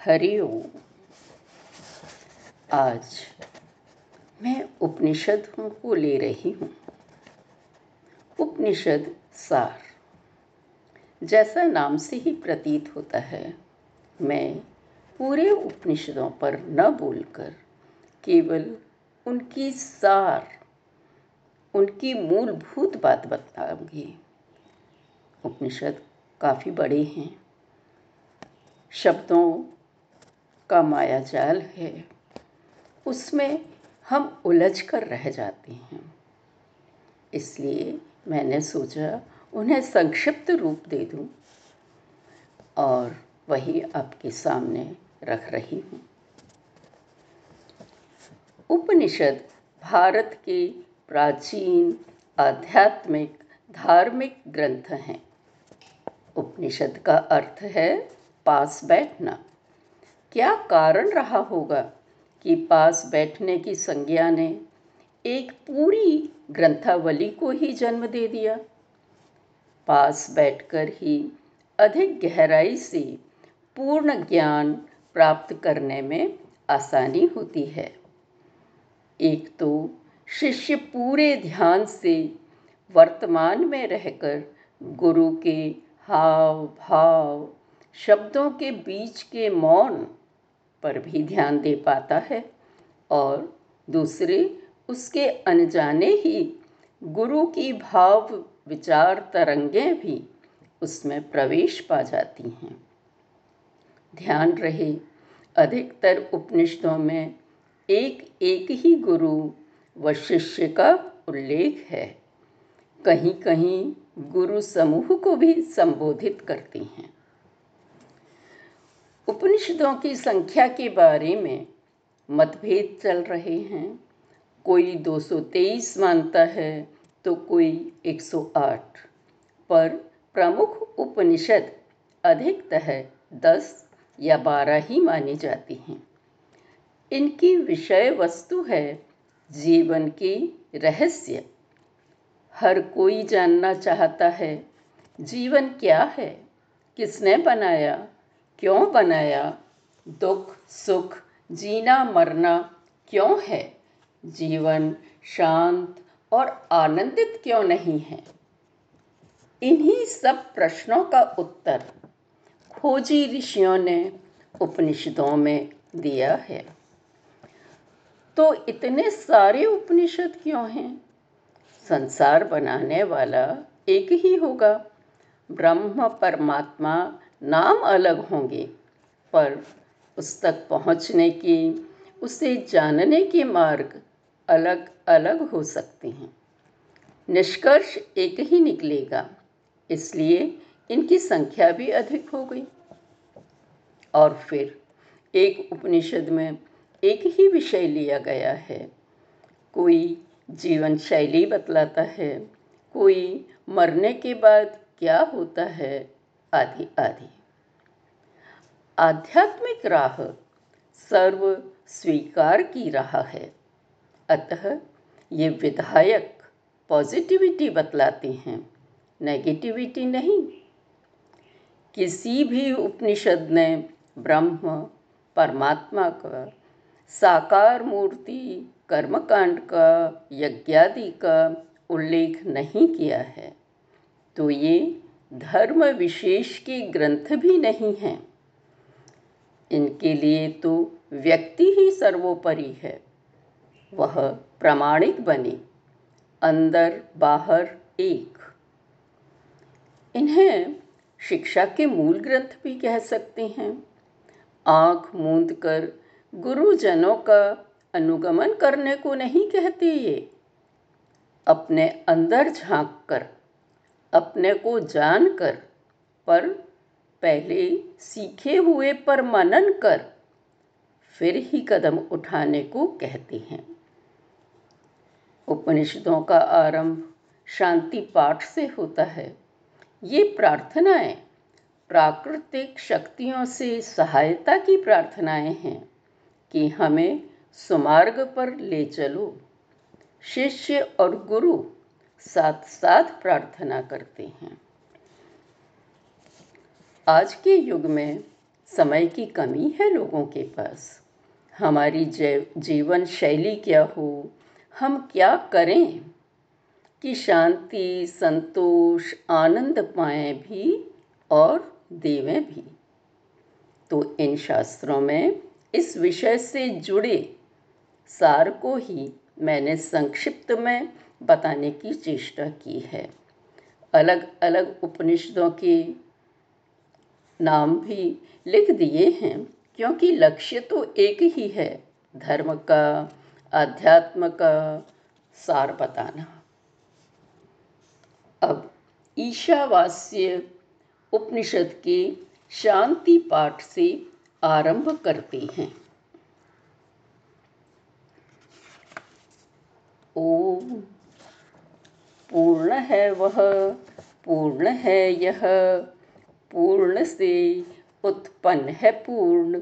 हरिओम आज मैं उपनिषदों को ले रही हूँ। उपनिषद सार। जैसा नाम से ही प्रतीत होता है, मैं पूरे उपनिषदों पर न बोलकर केवल उनकी सार, उनकी मूलभूत बात बताऊँगी। उपनिषद काफ़ी बड़े हैं। शब्दों का माया जाल है, उसमें हम उलझ कर रह जाते हैं। इसलिए मैंने सोचा उन्हें संक्षिप्त रूप दे दूँ और वही आपके सामने रख रही हूँ। उपनिषद भारत के प्राचीन आध्यात्मिक धार्मिक ग्रंथ हैं। उपनिषद का अर्थ है पास बैठना। क्या कारण रहा होगा कि पास बैठने की संज्ञा ने एक पूरी ग्रंथावली को ही जन्म दे दिया? पास बैठकर ही अधिक गहराई से पूर्ण ज्ञान प्राप्त करने में आसानी होती है। एक तो शिष्य पूरे ध्यान से वर्तमान में रहकर गुरु के हाव भाव शब्दों के बीच के मौन पर भी ध्यान दे पाता है और दूसरे, उसके अनजाने ही गुरु की भाव विचार तरंगें भी उसमें प्रवेश पा जाती हैं। ध्यान रहे, अधिकतर उपनिषदों में एक एक ही गुरु व शिष्य का उल्लेख है। कहीं कहीं गुरु समूह को भी संबोधित करती हैं। उपनिषदों की संख्या के बारे में मतभेद चल रहे हैं। कोई 223 मानता है तो कोई 108 पर प्रमुख उपनिषद अधिकतः 10 या 12 ही मानी जाती हैं। इनकी विषय वस्तु है जीवन की रहस्य। हर कोई जानना चाहता है, जीवन क्या है, किसने बनाया क्यों बनाया? दुख, सुख, जीना, मरना क्यों है? जीवन शांत और आनंदित क्यों नहीं है? इन्हीं सब प्रश्नों का उत्तर खोजी ऋषियों ने उपनिषदों में दिया है। तो इतने सारे उपनिषद क्यों हैं? संसार बनाने वाला एक ही होगा। ब्रह्म, परमात्मा नाम अलग होंगे, पर उस तक पहुँचने की, उसे जानने के मार्ग अलग अलग हो सकते हैं। निष्कर्ष एक ही निकलेगा, इसलिए इनकी संख्या भी अधिक हो गई। और फिर एक उपनिषद में एक ही विषय लिया गया है। कोई जीवन शैली बतलाता है, कोई मरने के बाद क्या होता है आदि आदि आध्यात्मिक राह सर्व स्वीकार की राह है। अतः ये विधायक पॉजिटिविटी बतलाते हैं, नेगेटिविटी नहीं। किसी भी उपनिषद ने ब्रह्म, परमात्मा का, साकार मूर्ति, कर्मकांड का, यज्ञादि का उल्लेख नहीं किया है तो ये धर्म विशेष के ग्रंथ भी नहीं हैं। इनके लिए तो व्यक्ति ही सर्वोपरि है। वह प्रमाणिक बने, अंदर बाहर एक। इन्हें शिक्षा के मूल ग्रंथ भी कह सकते हैं। आँख मूंद कर गुरुजनों का अनुगमन करने को नहीं कहते ये। अपने अंदर झाँक कर अपने को जानकर, पर पहले सीखे हुए पर मनन कर, फिर ही कदम उठाने को कहते हैं। उपनिषदों का आरंभ शांति पाठ से होता है। ये प्रार्थनाएँ प्राकृतिक शक्तियों से सहायता की प्रार्थनाएँ हैं कि हमें सुमार्ग पर ले चलो। शिष्य और गुरु साथ साथ प्रार्थना करते हैं। आज के युग में समय की कमी है लोगों के पास। हमारी जीवन शैली क्या हो? हम क्या करें? कि शांति, संतोष, आनंद पाएँ भी और देवें भी। तो इन शास्त्रों में इस विषय से जुड़े सार को ही मैंने संक्षिप्त में बताने की चेष्टा की है। अलग अलग उपनिषदों के नाम भी लिख दिए हैं, क्योंकि लक्ष्य तो एक ही है, धर्म का अध्यात्म का सार बताना। अब ईशावास्य उपनिषद के शांति पाठ से आरंभ करते हैं। ओम पूर्ण है वह, पूर्ण है यह। पूर्ण से उत्पन्न है पूर्ण।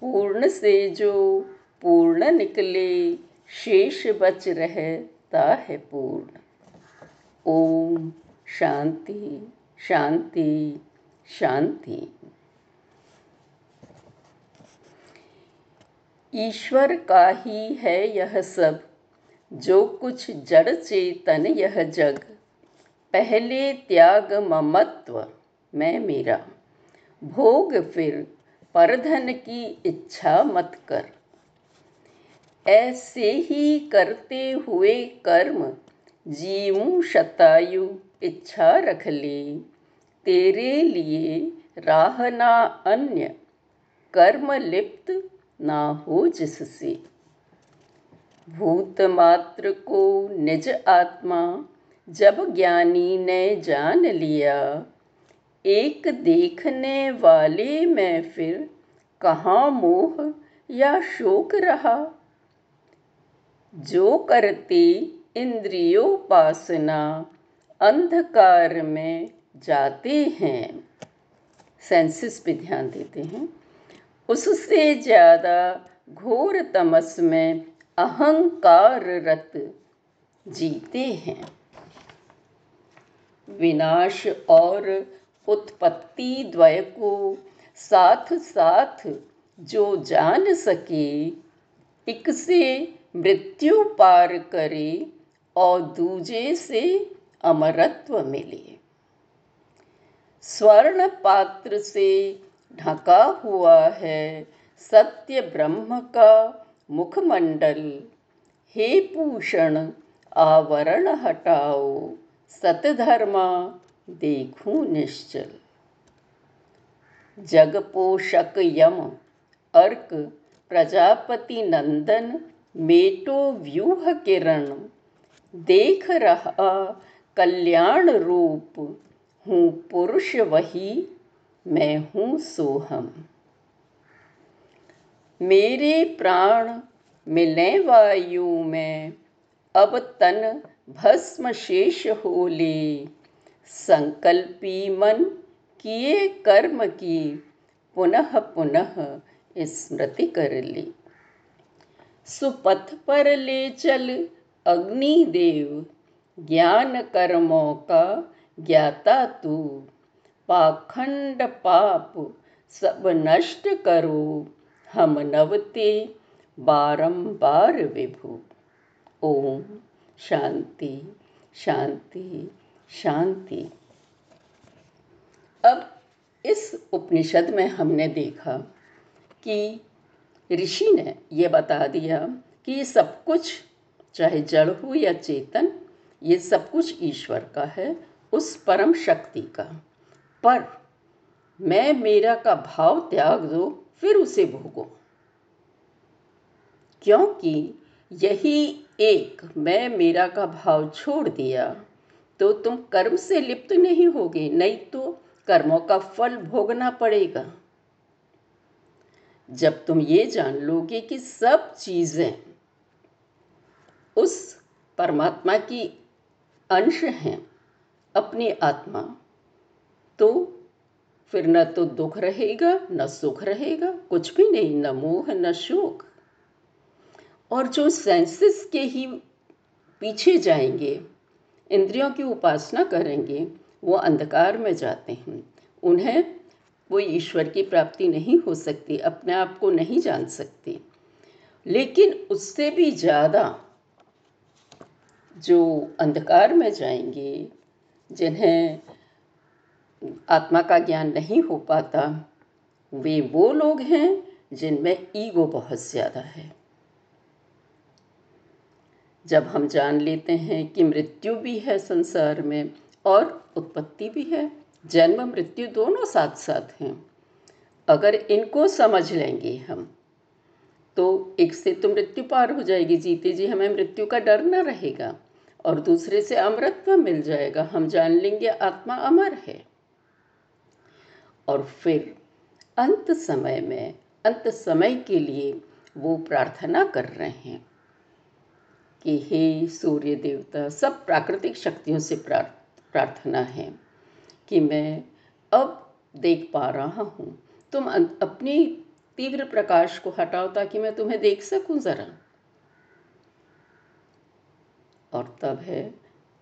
पूर्ण से जो पूर्ण निकले, शेष बच रहता है पूर्ण। ओम शांति शांति शांति। ईश्वर का ही है यह सब। जो कुछ जड़ चेतन यह जग। पहले त्याग ममत्व मैं मेरा। भोग फिर परधन की इच्छा मत कर। ऐसे ही करते हुए कर्म जीवू शतायु, इच्छा रख ले। तेरे लिए राह ना अन्य। कर्म लिप्त ना हो जिससे। भूत मात्र को निज आत्मा जब ज्ञानी ने जान लिया, एक देखने वाले में फिर कहाँ मोह या शोक रहा? जो करते इंद्रियोपासना अंधकार में जाते हैं। सेंसिस पे ध्यान देते हैं। उससे ज़्यादा घोर तमस में अहंकार रत जीते हैं। विनाश और उत्पत्ति द्वय को साथ साथ जो जान सके एक से मृत्यु पार करे और दूजे से अमरत्व मिले। स्वर्ण पात्र से ढका हुआ है सत्य ब्रह्म का मुखमंडल, हे पूषण आवरण हटाओ, सतधर्मा देखूँ निश्चल। जग पोषक यम, अर्क, प्रजापति नंदन, मेटो व्यूह किरण, देख रहा कल्याण रूप, हूँ पुरुष वही, मैं हूँ सोहम। मेरे प्राण मिले वायु में। अब तन भस्म शेष हो ले। संकल्पी मन किए कर्म की, पुनः पुनः स्मृति कर ले। सुपथ पर ले चल अग्निदेव, ज्ञान कर्मों का ज्ञाता तू। पाखंड पाप सब नष्ट करो। हम नवते बारंबार विभु। ओम शांति शांति शांति। अब इस उपनिषद में हमने देखा कि ऋषि ने यह बता दिया कि ये सब कुछ, चाहे जड़ हो या चेतन, ये सब कुछ ईश्वर का है, उस परम शक्ति का। पर मैं मेरा का भाव त्याग दो फिर उसे भोगो। क्योंकि यही एक मैं मेरा का भाव छोड़ दिया तो तुम कर्म से लिप्त नहीं होगे, नहीं तो कर्मों का फल भोगना पड़ेगा। जब तुम ये जान लोगे कि सब चीज़ें उस परमात्मा की अंश हैं, अपनी आत्मा तो फिर न तो दुख रहेगा, न सुख रहेगा, कुछ भी नहीं, न मोह, न शोक। और जो सेंसेस के ही पीछे जाएँगे, इंद्रियों की उपासना करेंगे, वो अंधकार में जाते हैं। उन्हें वो ईश्वर की प्राप्ति नहीं हो सकती, अपने आप को नहीं जान सकती। लेकिन उससे भी ज़्यादा जो अंधकार में जाएँगे, जिन्हें आत्मा का ज्ञान नहीं हो पाता, वे वो लोग हैं जिनमें ईगो बहुत ज़्यादा है। जब हम जान लेते हैं कि मृत्यु भी है संसार में और उत्पत्ति भी है, जन्म, मृत्यु दोनों साथ साथ हैं। अगर इनको समझ लेंगे हम तो एक से तो मृत्यु पार हो जाएगी। जीते जी, हमें मृत्यु का डर न रहेगा और दूसरे से अमृतत्व मिल जाएगा। हम जान लेंगे आत्मा अमर है। और फिर अंत समय में, अंत समय के लिए वो प्रार्थना कर रहे हैं कि हे सूर्य देवता, सब प्राकृतिक शक्तियों से प्रार्थना है कि मैं अब देख पा रहा हूँ। तुम अपनी तीव्र प्रकाश को हटाओ ताकि मैं तुम्हें देख सकूँ ज़रा। और तब है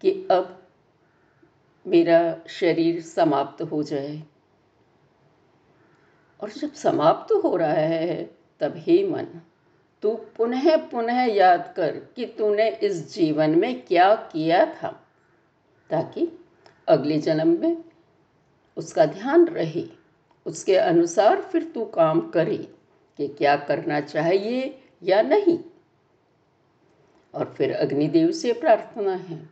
कि अब मेरा शरीर समाप्त हो जाए। और जब समाप्त हो रहा है तब हे मन, तू पुनः पुनः याद कर कि तूने इस जीवन में क्या किया था, ताकि अगले जन्म में उसका ध्यान रहे। उसके अनुसार फिर तू काम करे कि क्या करना चाहिए या नहीं। और फिर अग्निदेव से प्रार्थना है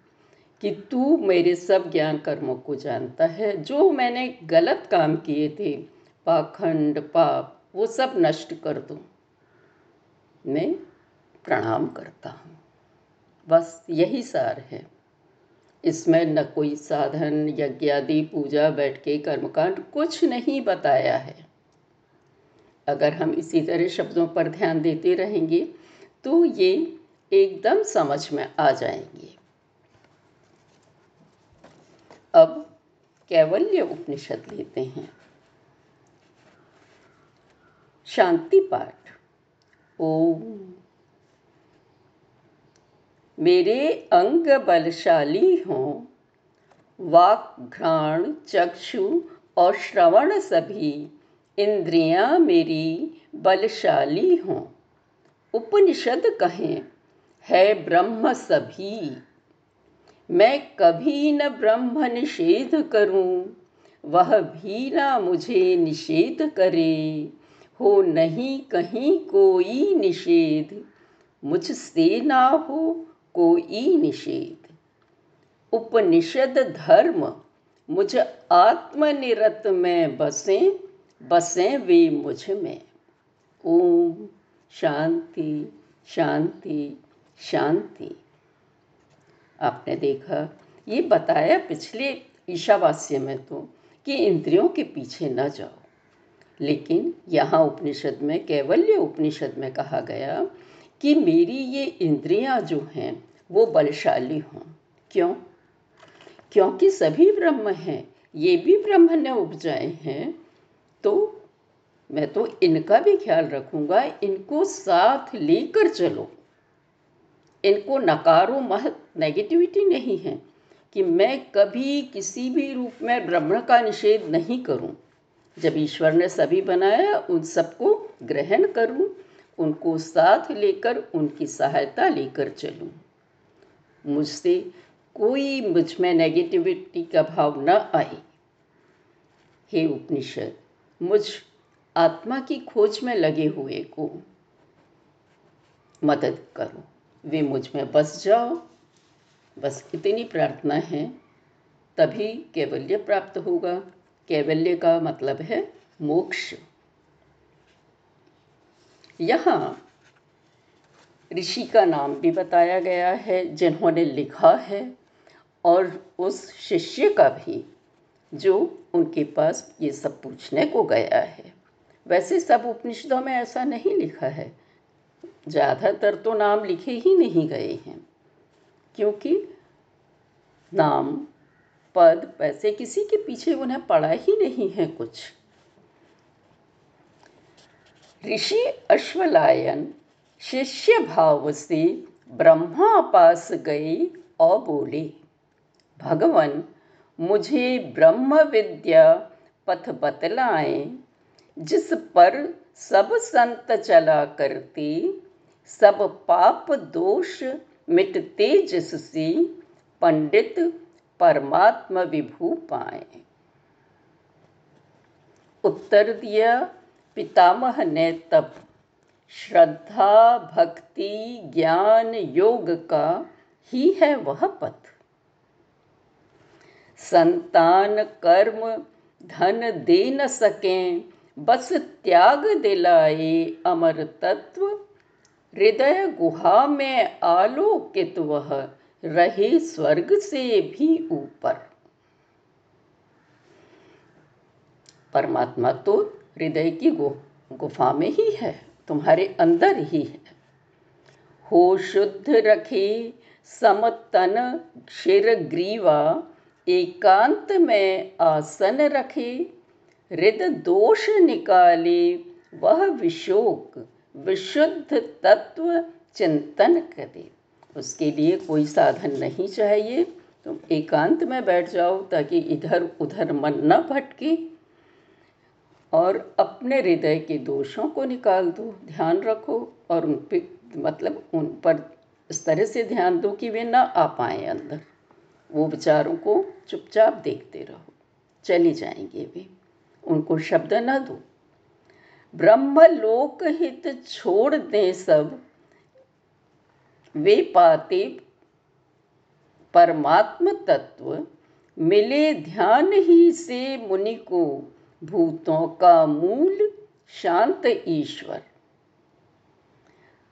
कि तू मेरे सब ज्ञान कर्मों को जानता है, जो मैंने गलत काम किए थे। पाखंड, पाप, वो सब नष्ट कर दो। मैं प्रणाम करता हूँ। बस यही सार है। इसमें न कोई साधन, यज्ञ आदि, पूजा, बैठ के कर्मकांड कुछ नहीं बताया है। अगर हम इसी तरह शब्दों पर ध्यान देते रहेंगे तो ये एकदम समझ में आ जाएँगे। अब कैवल्य उपनिषद लेते हैं। शांति पाठ। ओम। मेरे अंग बलशाली हों, वाक घ्राण, चक्षु और श्रवण सभी इंद्रियाँ मेरी बलशाली हों। उपनिषद कहें, है ब्रह्म सभी। मैं कभी न ब्रह्म निषेध करूँ, वह भी ना मुझे निषेध करे। हो नहीं कहीं कोई निषेध। मुझसे ना हो कोई निषेध। उपनिषद धर्म, मुझ आत्मनिरत में बसे बसे वे मुझमें। ओम शांति शांति शांति। आपने देखा, ये बताया पिछले ईशावास्य में तो कि इंद्रियों के पीछे न जाओ। लेकिन यहाँ उपनिषद में, कैवल्य उपनिषद में कहा गया कि मेरी ये इंद्रियाँ जो हैं, वो बलशाली हों। क्यों? क्योंकि सभी ब्रह्म हैं, ये भी ब्रह्म ने उपजाए हैं तो मैं तो इनका भी ख्याल रखूँगा, इनको साथ लेकर चलो। इनको नकारो मत नेगेटिविटी नहीं है कि मैं कभी किसी भी रूप में ब्रह्म का निषेध नहीं करूँ। जब ईश्वर ने सभी बनाया, उन सबको ग्रहण करूँ, उनको साथ लेकर, उनकी सहायता लेकर चलूँ। मुझसे कोई मुझमें नेगेटिविटी का भाव न आए। हे उपनिषद, मुझ आत्मा की खोज में लगे हुए को मदद करो। वे मुझमें बस जाओ। बस इतनी प्रार्थना है, तभी कैवल्य प्राप्त होगा। कैवल्य का मतलब है मोक्ष। यहाँ ऋषि का नाम भी बताया गया है, जिन्होंने लिखा है, और उस शिष्य का भी, जो उनके पास ये सब पूछने को गया है। वैसे सब उपनिषदों में ऐसा नहीं लिखा है। ज़्यादातर तो नाम लिखे ही नहीं गए हैं, क्योंकि नाम पद पैसे किसी के पीछे उन्हें पड़ा ही नहीं है कुछ। ऋषि अश्वलायन शिष्य भाव से ब्रह्मा पास गए और बोले, भगवान, मुझे ब्रह्म विद्या पथ बतलाएँ, जिस पर सब संत चला करते, सब पाप दोष मिटते जिससे पंडित परमात्मा विभू पाए। उत्तर दिया, पितामह ने तब, श्रद्धा, भक्ति, ज्ञान, योग का ही है वह पथ। संतान, कर्म, धन दे न सकें, बस त्याग दिलाए अमर तत्व, हृदय गुहा में आलोकित वह रहे स्वर्ग से भी ऊपर। परमात्मा तो हृदय की गुफा में ही है, तुम्हारे अंदर ही है। हो शुद्ध रखे समतन क्षीर ग्रीवा, एकांत में आसन रखे हृदय दोष निकाले, वह विशोक, विशुद्ध तत्व चिंतन करे। उसके लिए कोई साधन नहीं चाहिए। तुम एकांत में बैठ जाओ ताकि इधर उधर मन न भटके और अपने हृदय के दोषों को निकाल दो। ध्यान रखो और उन पर मतलब उन पर इस तरह से ध्यान दो कि वे ना आ पाए अंदर। वो विचारों को चुपचाप देखते रहो। चले जाएँगे वे। उनको शब्द न दो। ब्रह्म लोक हित छोड़ दें सब। वे पाते परमात्म तत्व मिले ध्यान ही से मुनि को भूतों का मूल शांत ईश्वर।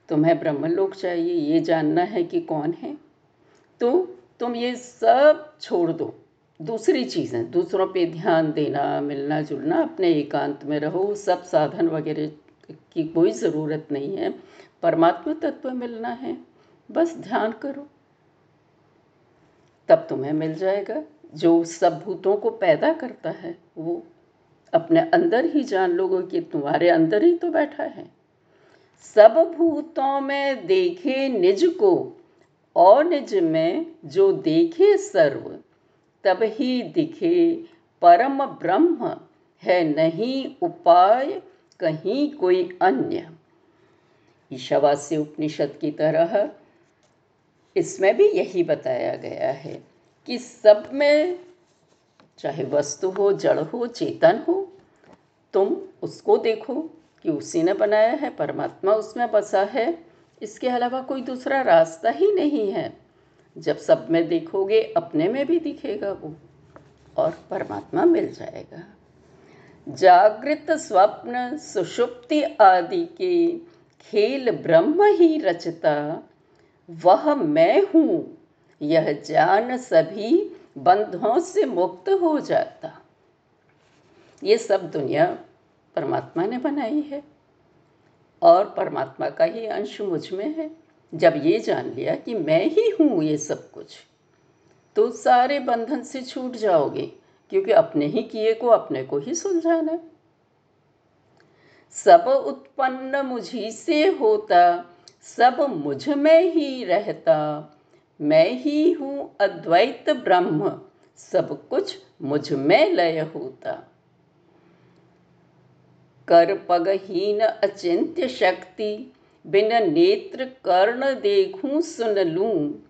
तुम्हें ब्रह्मलोक चाहिए, ये जानना है कि कौन है? तो तुम ये सब छोड़ दो। दूसरी चीज़ें, दूसरों पे ध्यान देना, मिलना जुलना, अपने एकांत में रहो, सब साधन वगैरह की कोई ज़रूरत नहीं है। परमात्मा तत्व मिलना है। बस ध्यान करो। तब तुम्हें मिल जाएगा। जो सब भूतों को पैदा करता है, वो अपने अंदर ही जान लोगे कि तुम्हारे अंदर ही तो बैठा है। सब भूतों में देखे निज को और निज में जो देखे सर्व, तब ही दिखे परम ब्रह्म है। नहीं उपाय कहीं कोई अन्य। ईशावास्य उपनिषद की तरह इसमें भी यही बताया गया है कि सब में, चाहे वस्तु हो, जड़ हो, चेतन हो, तुम उसको देखो कि उसी ने बनाया है, परमात्मा उसमें बसा है। इसके अलावा कोई दूसरा रास्ता ही नहीं है। जब सब में देखोगे, अपने में भी दिखेगा वो, और परमात्मा मिल जाएगा। जागृत स्वप्न, सुषुप्ति आदि के खेल ब्रह्म ही रचता वह मैं हूँ। यह जान सभी बंधों से मुक्त हो जाता। ये सब दुनिया परमात्मा ने बनाई है और परमात्मा का ही अंश मुझमें है। जब ये जान लिया कि मैं ही हूँ ये सब कुछ तो सारे बंधन से छूट जाओगे, क्योंकि अपने ही किए को अपने को ही सुलझाना। सब उत्पन्न मुझी से होता सब मुझमें ही रहता। मैं ही हूँ अद्वैत ब्रह्म, सब कुछ मुझमें लय होता। कर पगहीन अचिंत्य शक्ति, बिन नेत्र कर्ण देखूँ सुन लूँ।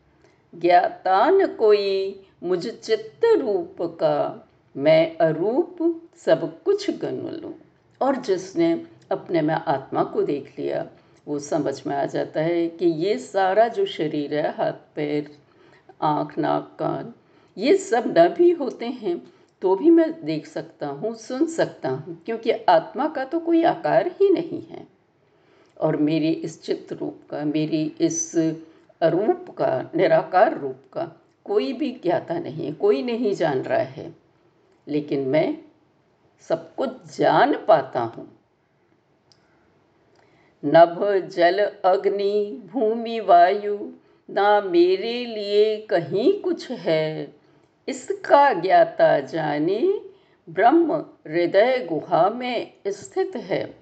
ज्ञातान कोई मुझ चित्त रूप का, मैं अरूप सब कुछ गन लूँ। और जिसने अपने में आत्मा को देख लिया वो समझ में आ जाता है कि ये सारा जो शरीर है, हाथ, पैर, आँख, नाक, कान, ये सब न भी होते हैं तो भी मैं देख सकता हूँ, सुन सकता हूँ, क्योंकि आत्मा का तो कोई आकार ही नहीं है। और मेरे इस चित्र रूप का, मेरी इस रूप का, निराकार रूप का कोई भी ज्ञाता नहीं है, कोई नहीं जान रहा है। लेकिन मैं सब कुछ जान पाता हूँ। नभ जल अग्नि, भूमि वायु, ना मेरे लिए कहीं कुछ है। इसका ज्ञाता जाने ब्रह्म हृदय गुहा में स्थित है।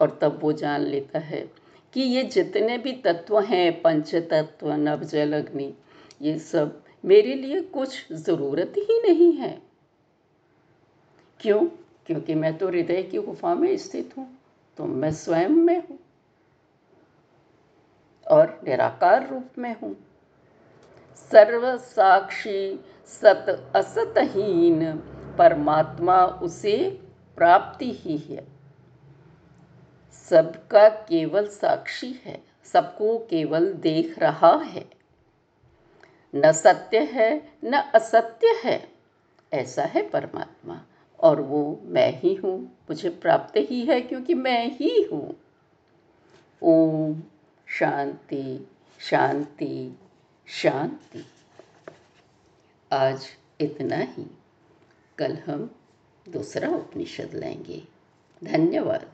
और तब वो जान लेता है कि ये जितने भी तत्व हैं पंच तत्व नव जल अग्नि, ये सब मेरे लिए कुछ ज़रूरत ही नहीं है। क्यों? क्योंकि मैं तो हृदय की गुफा में स्थित हूँ तो मैं स्वयं में हूँ। और निराकार रूप में हूँ। सर्व साक्षी सत असतहीन, परमात्मा उसे प्राप्ति ही है। सबका केवल साक्षी है, सबको केवल देख रहा है। न सत्य है, न असत्य है, ऐसा है परमात्मा, और वो मैं ही हूँ, मुझे प्राप्त ही है क्योंकि मैं ही हूँ। ओम। शांति शांति शांति। आज इतना ही। कल हम दूसरा उपनिषद लेंगे। धन्यवाद।